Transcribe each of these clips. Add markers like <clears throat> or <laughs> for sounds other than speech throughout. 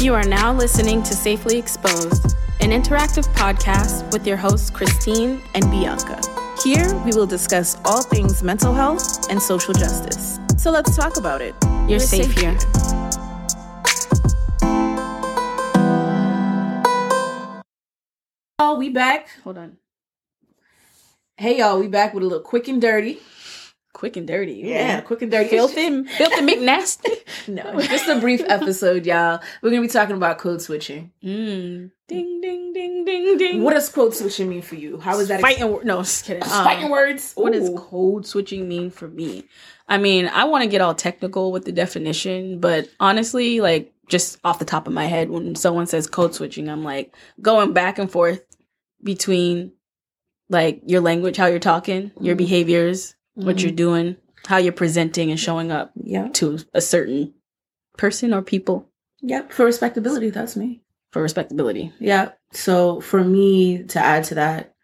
You are now listening to Safely Exposed, an interactive podcast with your hosts, Christine and Bianca. Here, we will discuss all things mental health and social justice. So let's talk about it. You're, You're safe, safe, here. Oh, we back. Hold on. Hey, y'all, we back with a little quick and dirty. Quick and dirty. Yeah, quick and dirty. Filthy, filthy McNasty. <laughs> no, <laughs> just a brief episode, y'all. We're gonna be talking about code switching. Mm. Ding, ding, ding, ding, ding. What does code switching mean for you? How is that? Fighting? Ex- no, just kidding. Um, fighting words. What does code switching mean for me? I mean, I want to get all technical with the definition, but honestly, like just off the top of my head, when someone says code switching, I'm like going back and forth between like your language, how you're talking, your mm-hmm. behaviors, mm-hmm. what you're mm-hmm. doing, how you're presenting and showing up yeah. to a certain person or people. Yep, for respectability, that's me. For respectability. Yeah. So for me to add to that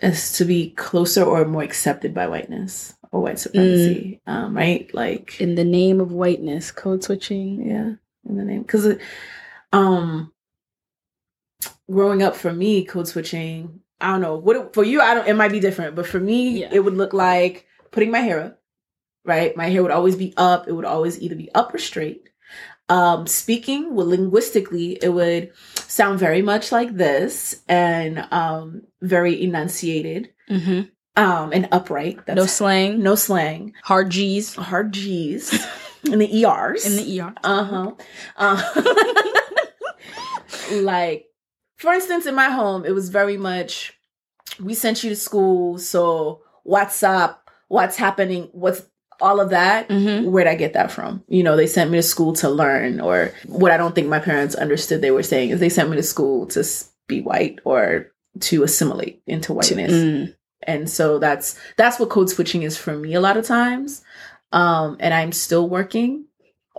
is to be closer or more accepted by whiteness or white supremacy, mm. um, right? Like in the name of whiteness, code switching. Yeah, in the name because um, growing up for me, code switching I don't know what for you. I don't. It might be different, but for me, yeah. it would look like putting my hair up. Right, my hair would always be up. It would always either be up or straight. Um, speaking well, linguistically, it would sound very much like this and um, very enunciated. Mm-hmm. Um, and upright. That's no slang. No slang. Hard G's. Hard G's. <laughs> in the ERs. In the ER. Uh-huh. Uh <laughs> Like for instance, in my home, it was very much we sent you to school, so what's up? What's happening? What's all of that? Mm-hmm. Where'd I get that from? You know, they sent me to school to learn, or what I don't think my parents understood they were saying is they sent me to school to be white or to assimilate into whiteness. Mm. And so that's that's what code switching is for me a lot of times. Um, and I'm still working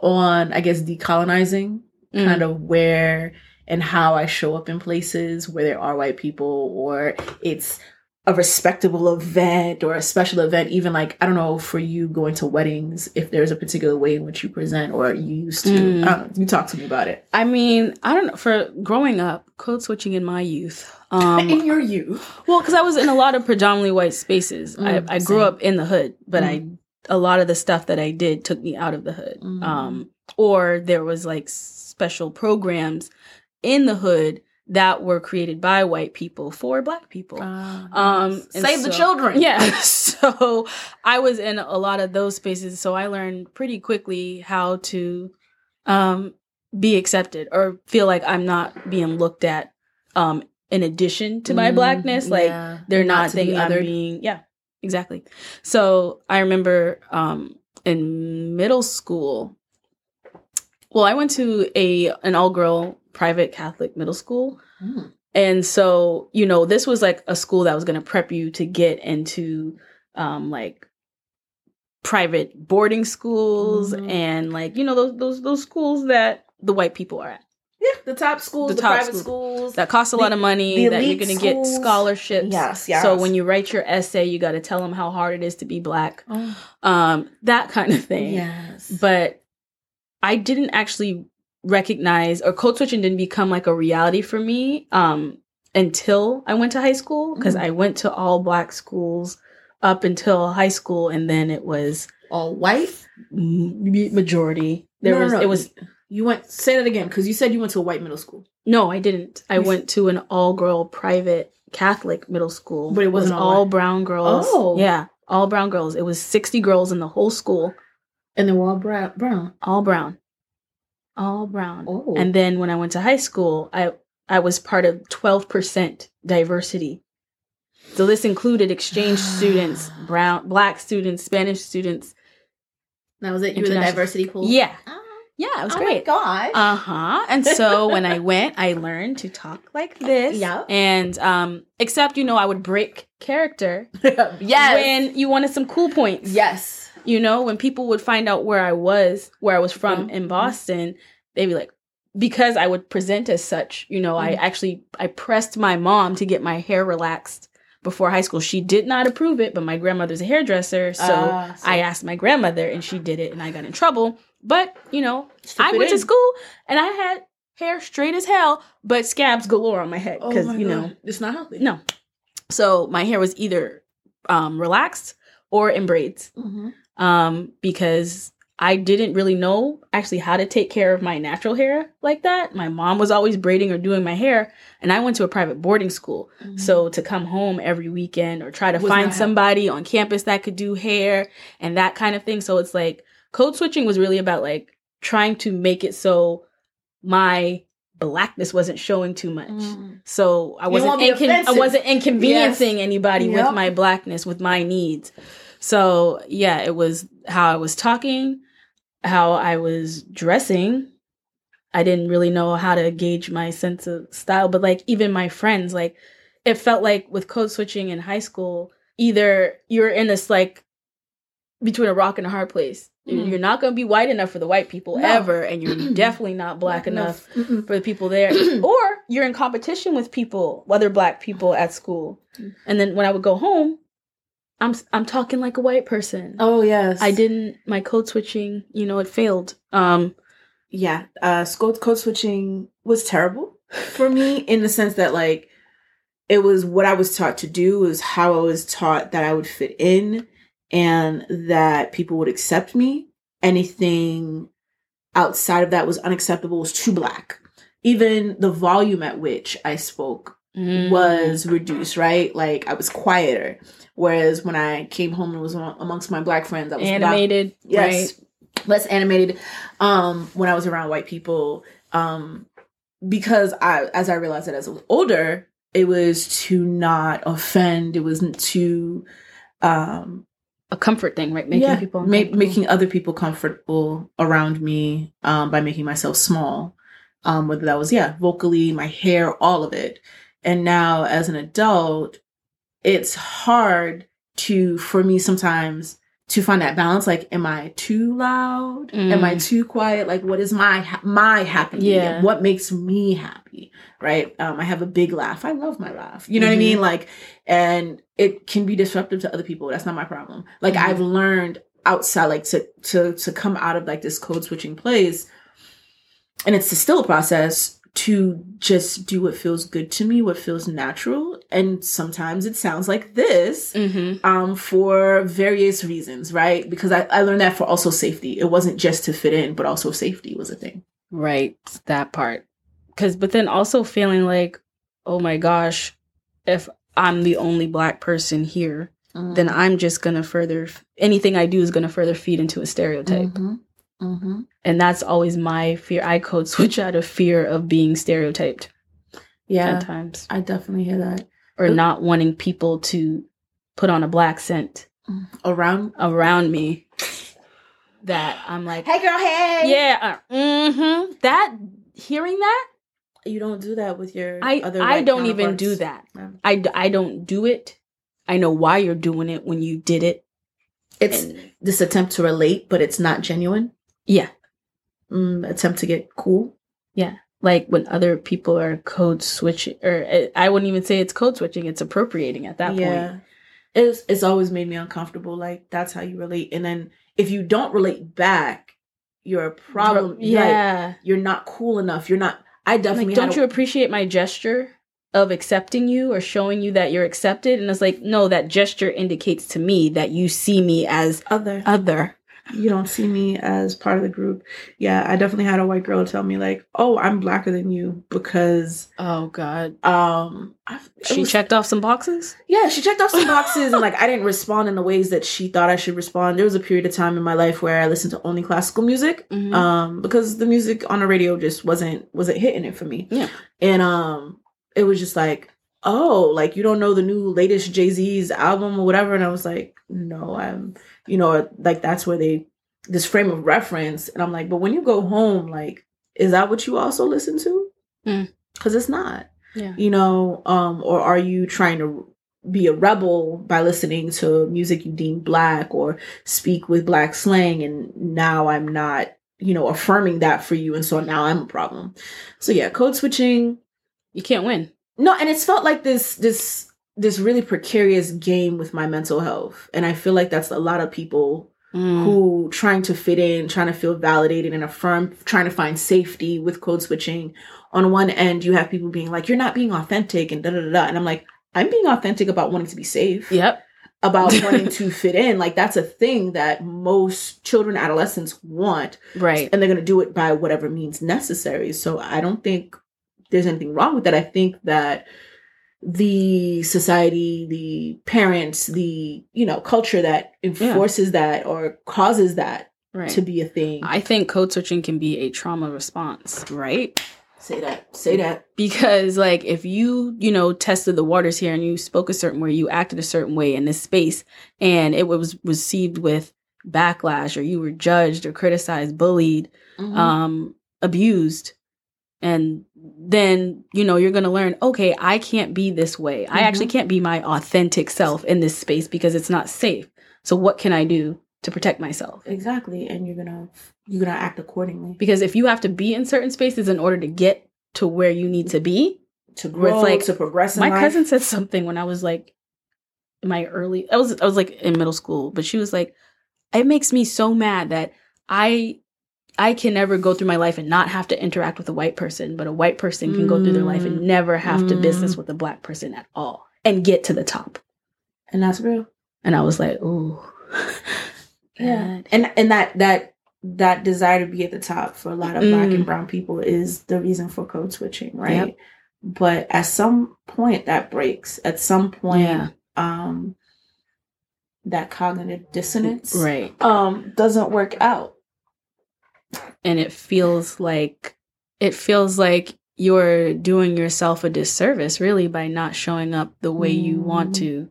on, I guess, decolonizing mm. kind of where and how I show up in places where there are white people or it's a respectable event or a special event, even like, I don't know, for you going to weddings, if there's a particular way in which you present or you used to. Mm. you talk to me about it. I mean, I don't know. For growing up, code switching in my youth. Um, <laughs> in your youth? Well, because I was in a lot of predominantly white spaces. Mm, I, I grew up in the hood, but mm. I, a lot of the stuff that I did took me out of the hood. Mm. Um, or there was like special programs in the hood that were created by white people for black people. Uh, um, Save so, the children. Yeah. <laughs> so I was in a lot of those spaces. So I learned pretty quickly how to um, be accepted or feel like I'm not being looked at um, in addition to my mm, blackness. Like yeah. they're not, not thinking I'm being, yeah, exactly. So I remember um, in middle school, well, I went to a an all girl private Catholic middle school. Mm. And so, you know, this was like a school that was going to prep you to get into um like private boarding schools mm-hmm. and like, you know, those those those schools that the white people are at. Yeah, the top schools, the, the top private schools, schools, that cost a the, lot of money. That you're going to get scholarships. Yes, yes. So when you write your essay, you got to tell them how hard it is to be black. Oh. Um, that kind of thing. Yes. But I didn't actually recognize or code switching didn't become like a reality for me um until I went to high school because mm-hmm. I went to all black schools up until high school and then it was all white majority. There no, was no, no. it was you went say that again because you said you went to a white middle school. No, I didn't. I went to an all girl private Catholic middle school. But it wasn't it was all, all brown girls. Oh. Yeah, all brown girls. It was 60 girls in the whole school. And they were all brown brown. All brown all brown. Oh. And then when I went to high school, I I was part of 12% diversity. So this included exchange <sighs> students, brown, black students, Spanish students. That was it. You were the diversity pool. Yeah. Oh. Yeah, it was oh great. Oh my gosh. Uh huh. And so <laughs> when I went, I learned to talk like this. Yeah. And um, except you know, I would break character. <laughs> yes. When you wanted some cool points. Yes. You know, when people would find out where I was, where I was from mm-hmm. in Boston, they'd be like, because I would present as such, you know, mm-hmm. I actually I pressed my mom to get my hair relaxed before high school. She did not approve it, but my grandmother's a hairdresser, so, uh, so. I asked my grandmother and she did it and I got in trouble. But, you know, I went in. to school and I had hair straight as hell, but scabs galore on my head because Oh you know it's not healthy. no. So my hair was either um, relaxed or in braids Mm-hmm. Um, because I didn't really know actually how to take care of my natural hair like that. My mom was always braiding or doing my hair, and I went to a private boarding school. So to come home every weekend or try to Was find somebody on campus that could do hair and that kind of thing. So it's like code switching was really about like trying to make it so my blackness wasn't showing too much. Mm. So I wasn't incon- I wasn't inconveniencing anybody Yep. with my blackness, with my needs. So yeah, it was how I was talking, how I was dressing. I didn't really know how to gauge my sense of style, but like even my friends, like it felt like with code switching in high school, either you're in this like between a rock and a hard place. Mhm. You're not going to be white enough for the white people No. ever, and you're <clears throat> definitely not black enough for the people there <clears throat> or you're in competition with people other black people at school Mm. and then when i would go home i'm i'm talking like a white person Oh yes, i didn't my code switching you know it failed um yeah, uh, code code switching was terrible for me <laughs> in the sense that like it was what I was taught to do, it was how I was taught that I would fit in and that people would accept me. Anything outside of that was unacceptable, was too black. Even the volume at which I spoke mm, was reduced, right? Like I was quieter. Whereas when I came home and was amongst my black friends, I was about- animated yes less animated. Um when i was around white people um because i as i realized that as i was older it was to not offend. It wasn't to um a comfort thing right? Making yeah, people ma- making other people comfortable around me um by making myself small. Um whether that was yeah vocally my hair all of it and now as an adult it's hard to for me sometimes to find that balance like am i too loud? Am i Mm. too quiet? Like what is my my happy? Yeah. what makes me happy right? Um i have a big laugh. I love my laugh. You know what i mean? Like and it can be disruptive to other people. That's not my problem. Like Mhm. i've learned outside like to to to come out of like this code switching place and it's still a process to just do what feels good to me what feels natural. And sometimes it sounds like this Mhm. um for various reasons right? Because I, I learned that for also safety. It wasn't just to fit in but also safety was a thing. Right. That part. Because but then also feeling like oh my gosh if i'm the only black person here then i'm just gonna further anything i do is gonna further feed into a stereotype. Mhm. Mhm. and that's always my fear. I code switch out of fear of being stereotyped yeah at times. I definitely hear that. Or not wanting people to put on a black scent around? around me that i'm like hey girl hey! Yeah uh, mm-hmm. that hearing that you don't do that with your i other i don't even do that. Yeah. I, I don't do it. I know why you're doing it when you did it. It's And- this attempt to relate but it's not genuine yeah. Mm, attempt to get cool? Yeah. like when other people are code switching or uh, i wouldn't even say it's code switching it's appropriating at that point. It's it's always made me uncomfortable like that's how you relate and then if you don't relate back you're a problem Like, yeah. you're not cool enough you're not i definitely like don't a- you appreciate my gesture of accepting you or showing you that you're accepted? And it's like no that gesture indicates to me that you see me as other. other you don't see me as part of the group. Yeah i definitely had a white girl tell me like oh i'm blacker than you because oh god. um I, it she was- checked off some boxes? Yeah she checked off some boxes and <laughs> like i didn't respond in the ways that she thought i should respond. There was a period of time in my life where i listened to only classical music Mhm. um because the music on the radio just wasn't wasn't hitting it for me. Yeah. and um it was just like oh like you don't know the new latest jay-z's album or whatever and i was like no i'm you know like that's where they this frame of reference. And i'm like but when you go home like is that what you also listen to? Mm. because it's not. Yeah. You know um or are you trying to be a rebel by listening to music you deem black or speak with black slang and now i'm not you know affirming that for you and so now i'm a problem. So yeah code switching. You can't win. No and it's felt like this this this really precarious game with my mental health and i feel like that's a lot of people mm. who trying to fit in, trying to feel validated and affirmed, trying to find safety with code switching. On one end, you have people being like, "You're not being authentic," and da da da, and I'm like, "I'm being authentic about wanting to be safe." Yep. About <laughs> wanting to fit in, like that's a thing that most children, adolescents want, right? And they're going to do it by whatever means necessary. So I don't think there's anything wrong with that. I think that the society, the parents, the you know culture that enforces yeah. that or causes that right. to be a thing. I think code switching can be a trauma response, right? Say that. Say that. Because like if you, you know, tested the waters here and you spoke a certain way, you acted a certain way in this space and it was received with backlash or you were judged or criticized, bullied, mm-hmm. um, abused, and then you know you're going to learn okay i can't be this way mm-hmm. i actually can't be my authentic self in this space because it's not safe so what can i do to protect myself exactly and you're gonna you're gonna act accordingly because if you have to be in certain spaces in order to get to where you need to be to grow like to progress my life. cousin said something when i was like my early i was i was like in middle school but she was like it makes me so mad that i I can never go through my life and not have to interact with a white person, but a white person can mm. go through their life and mm. never have mm. to business with a black person at all and get to the top. And that's real. And I was like, ooh. <laughs> yeah. And and that that that desire to be at the top for a lot of mm. black and mm. brown people is the reason for code switching, right? Yep. But at some point that breaks. At some point yeah. um that cognitive dissonance right um doesn't work out and it feels like it feels like you're doing yourself a disservice really by not showing up the way you want mm. to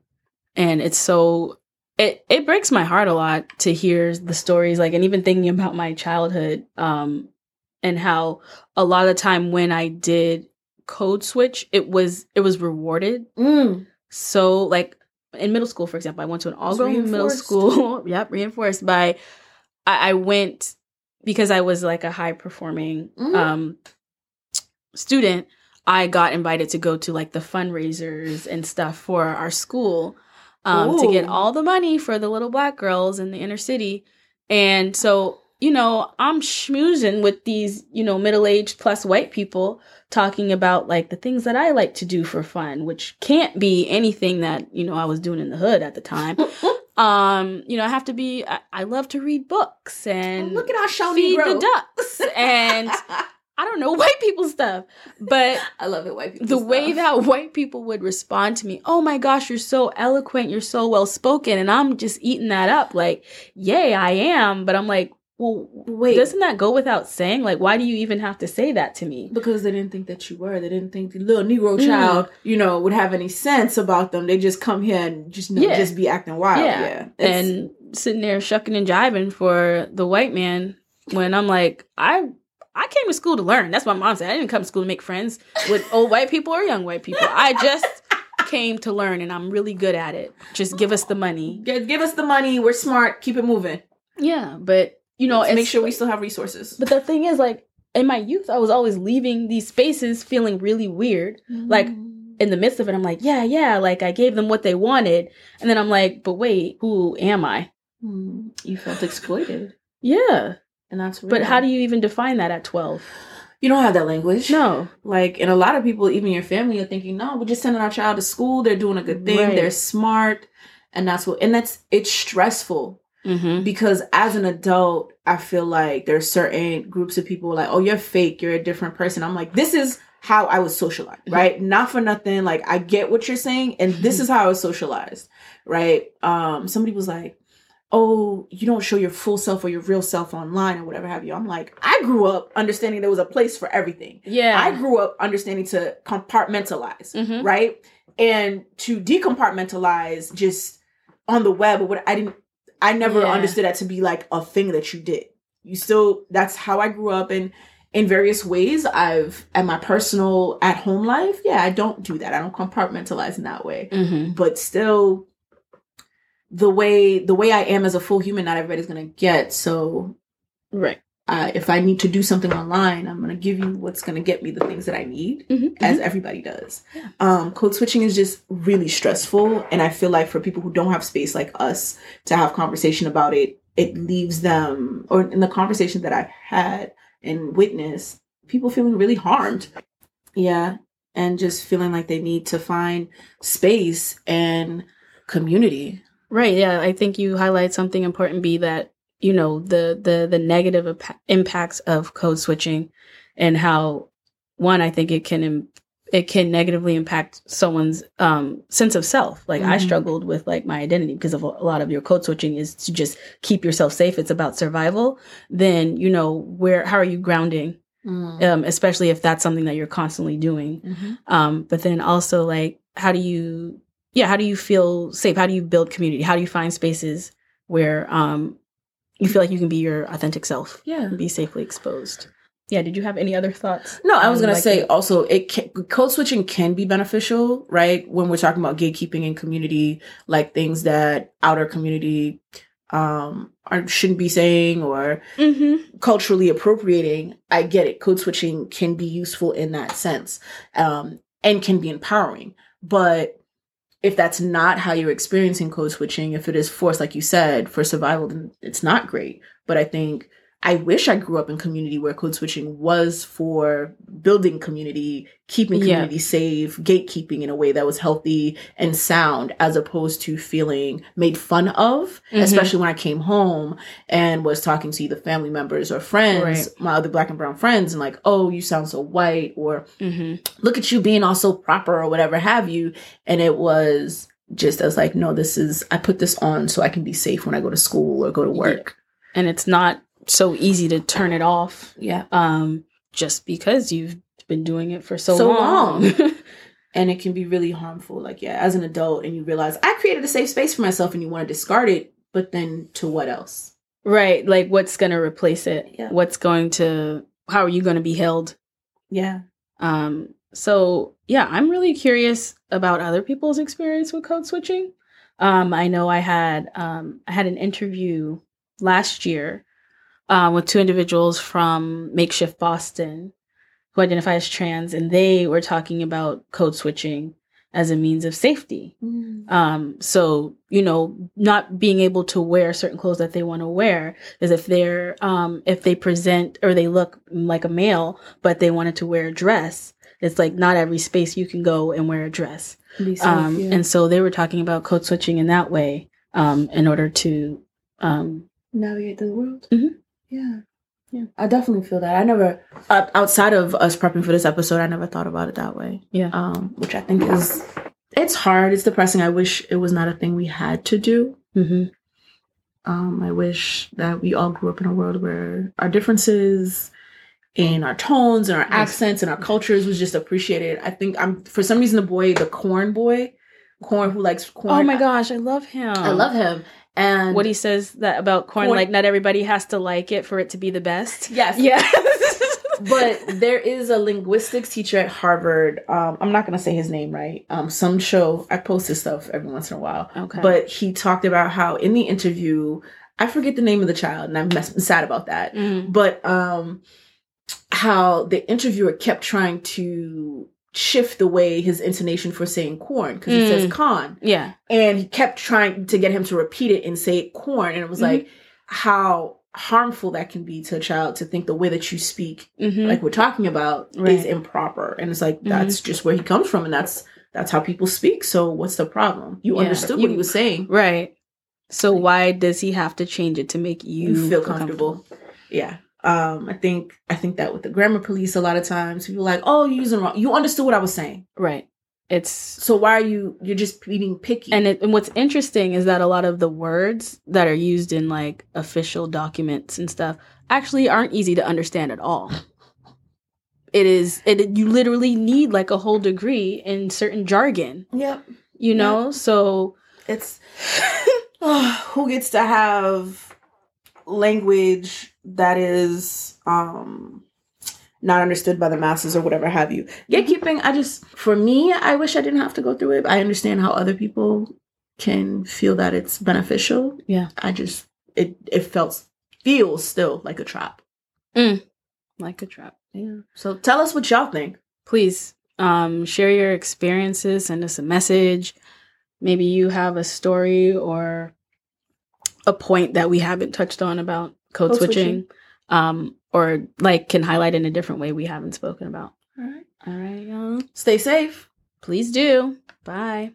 and it's so it it breaks my heart a lot to hear the stories like and even thinking about my childhood um and how a lot of time when I did code switch it was it was rewarded mm. so like in middle school for example I went to an all girl middle school <laughs> yep reinforced by I, I went because I was like a high performing mm-hmm. um, student, I got invited to go to like the fundraisers and stuff for our school um, to get all the money for the little black girls in the inner city. And so, you know, I'm schmoozing with these, you know, middle aged plus white people talking about like the things that I like to do for fun, which can't be anything that, you know, I was doing in the hood at the time. <laughs> um you know i have to be i, I love to read books and oh, look at our show feed the ducks and <laughs> i don't know <laughs> white people stuff but i love it white people the stuff. way that white people would respond to me oh my gosh you're so eloquent you're so well spoken and i'm just eating that up like yay i am but i'm like well, wait. Doesn't that go without saying? Like, why do you even have to say that to me? Because they didn't think that you were. They didn't think the little Negro mm. child, you know, would have any sense about them. They just come here and just, know, yeah. just be acting wild. Yeah. yeah. And sitting there shucking and jiving for the white man when I'm like, I I came to school to learn. That's what my mom said. I didn't come to school to make friends with old white people or young white people. I just <laughs> came to learn and I'm really good at it. Just give us the money. Give, give us the money. We're smart. Keep it moving. Yeah, but you know, and make sure we still have resources. But the thing is, like in my youth, I was always leaving these spaces feeling really weird. Mm-hmm. Like in the midst of it, I'm like, yeah, yeah, like I gave them what they wanted, and then I'm like, but wait, who am I? Mm, you felt exploited. yeah, and that's. Real. But how do you even define that at twelve? You don't have that language. No. Like, and a lot of people, even your family, are thinking, no, we're just sending our child to school. They're doing a good thing. Right. They're smart. And that's what, and that's, it's stressful Mm-hmm. Because as an adult, I feel like there's certain groups of people like, oh, you're fake, you're a different person. I'm like, this is how I was socialized, mm-hmm. right? Not for nothing. Like I get what you're saying, and this is how I was socialized, right? Um, somebody was like, oh, you don't show your full self or your real self online or whatever have you. I'm like, I grew up understanding there was a place for everything. Yeah. I grew up understanding to compartmentalize, mm-hmm. right? And to decompartmentalize just on the web or what I didn't I never yeah. understood that to be like a thing that you did. You still that's how I grew up and in various ways I've at my personal at home life, yeah, I don't do that. I don't compartmentalize in that way. Mm-hmm. But still the way the way I am as a full human not everybody's to get. So right uh, if I need to do something online, I'm going to give you what's going to get me the things that I need, mm-hmm, as mm-hmm. everybody does. Yeah. Um, code switching is just really stressful. And I feel like for people who don't have space like us to have conversation about it, it leaves them or in the conversation that I've had and witnessed, people feeling really harmed. Yeah. And just feeling like they need to find space and community. Right. Yeah. I think you highlight something important, be that, you know, the, the, the negative impacts of code switching and how one, I think it can, Im- it can negatively impact someone's um, sense of self. Like I Mhm. struggled with like my identity because of a lot of your code switching is to just keep yourself safe. It's about survival. Then, you know, where, how are you grounding? Mm. Um, especially if that's something that you're constantly doing. Mhm. Um, but then also like, how do you, yeah, how do you feel safe? How do you build community? How do you find spaces where um, you feel like you can be your authentic self Yeah. and be safely exposed? Yeah. Did you have any other thoughts? No, I was gonna like say the- also it can, code switching can be beneficial, right? When we're talking about gatekeeping in community, like things that outer community um are shouldn't be saying or Mhm. culturally appropriating. I get it. Code switching can be useful in that sense, um, and can be empowering. But if that's not how you're experiencing code switching, if it is forced, like you said, for survival, then it's not great. But I think I wish I grew up in community where code switching was for building community, keeping Yeah. community safe, gatekeeping in a way that was healthy and sound, as opposed to feeling made fun of, Mhm. especially when I came home and was talking to either family members or friends, Right. my other black and brown friends, and like, oh, you sound so white, or Mhm. look at you being all so proper, or whatever have you. And it was just as like, no, this is, I put this on so I can be safe when I go to school or go to work. And it's not so easy to turn it off Yeah. um, just because you've been doing it for so, So long. long. <laughs> And it can be really harmful. Like, yeah, as an adult, and you realize I created a safe space for myself and you want to discard it, but then to what else? right. Like what's going to replace it? Yeah. What's going to, how are you going to be held? Yeah. Um, so yeah, I'm really curious about other people's experience with code switching. Um, I know I had um, I had an interview last year uh, with two individuals from Makeshift Boston who identify as trans, and they were talking about code switching as a means of safety. Um, so you know, not being able to wear certain clothes that they want to wear is if they're um, if they present or they look like a male, but they wanted to wear a dress. It's like not every space you can go and wear a dress. Safe, Um, yeah. And so they were talking about code switching in that way um, in order to. Um, navigate the world. Mhm. Yeah. Yeah. I definitely feel that. I never, uh, outside of us prepping for this episode, I never thought about it that way. Yeah. Um, which I think is, it's hard. It's depressing. I wish it was not a thing we had to do. Mm-hmm. Um, I wish that we all grew up in a world where our differences in our tones and our Yes. accents and our cultures was just appreciated. I think I'm, for some reason, the boy, the corn boy, corn who likes corn. Oh my gosh, I love him. I love him. And what he says that about corn, Corn- like not everybody has to like it for it to be the best. yes, Yes. <laughs> but there is a linguistics teacher at Harvard. Um, I'm not going to say his name right. Um, some show I post his stuff every once in a while. okay. But he talked about how in the interview, I forget the name of the child, and I'm mess- sad about that. Mhm. But um, how the interviewer kept trying to shift the way his intonation for saying corn because he says Mm. con, yeah. and he kept trying to get him to repeat it and say corn, and it was Mhm. like how harmful that can be to a child to think the way that you speak Mhm. like we're talking about is improper and it's like Mhm. that's just where he comes from and that's that's how people speak so what's the problem you Yeah. understood You- what he was saying right. So why does he have to change it to make you you feel comfortable yeah um i think i think that with the grammar police a lot of times people are like oh you're using wrong you understood what i was saying Right. It's so why are you you're just being picky and, it, and what's interesting is that a lot of the words that are used in like official documents and stuff actually aren't easy to understand at all. It is it you literally need like a whole degree in certain jargon, yep you know? So it's <sighs> who gets to have language that is um not understood by the masses or whatever have you gatekeeping i just for me i wish i didn't have to go through it i understand how other people can feel that it's beneficial Yeah. i just it it felt feels still like a trap Mm. like a trap. yeah so tell us what y'all think please um, share your experiences send us a message maybe you have a story or a point that we haven't touched on about code, code switching, switching, um, or like can highlight in a different way we haven't spoken about. All right. All right, y'all. Stay safe. Please do. Bye.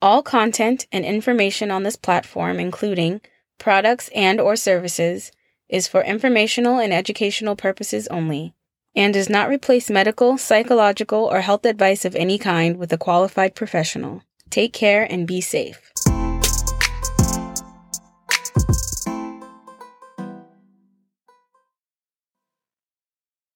All content and information on this platform, including products and or services, is for informational and educational purposes only and does not replace medical, psychological, or health advice of any kind with a qualified professional. Take care and be safe.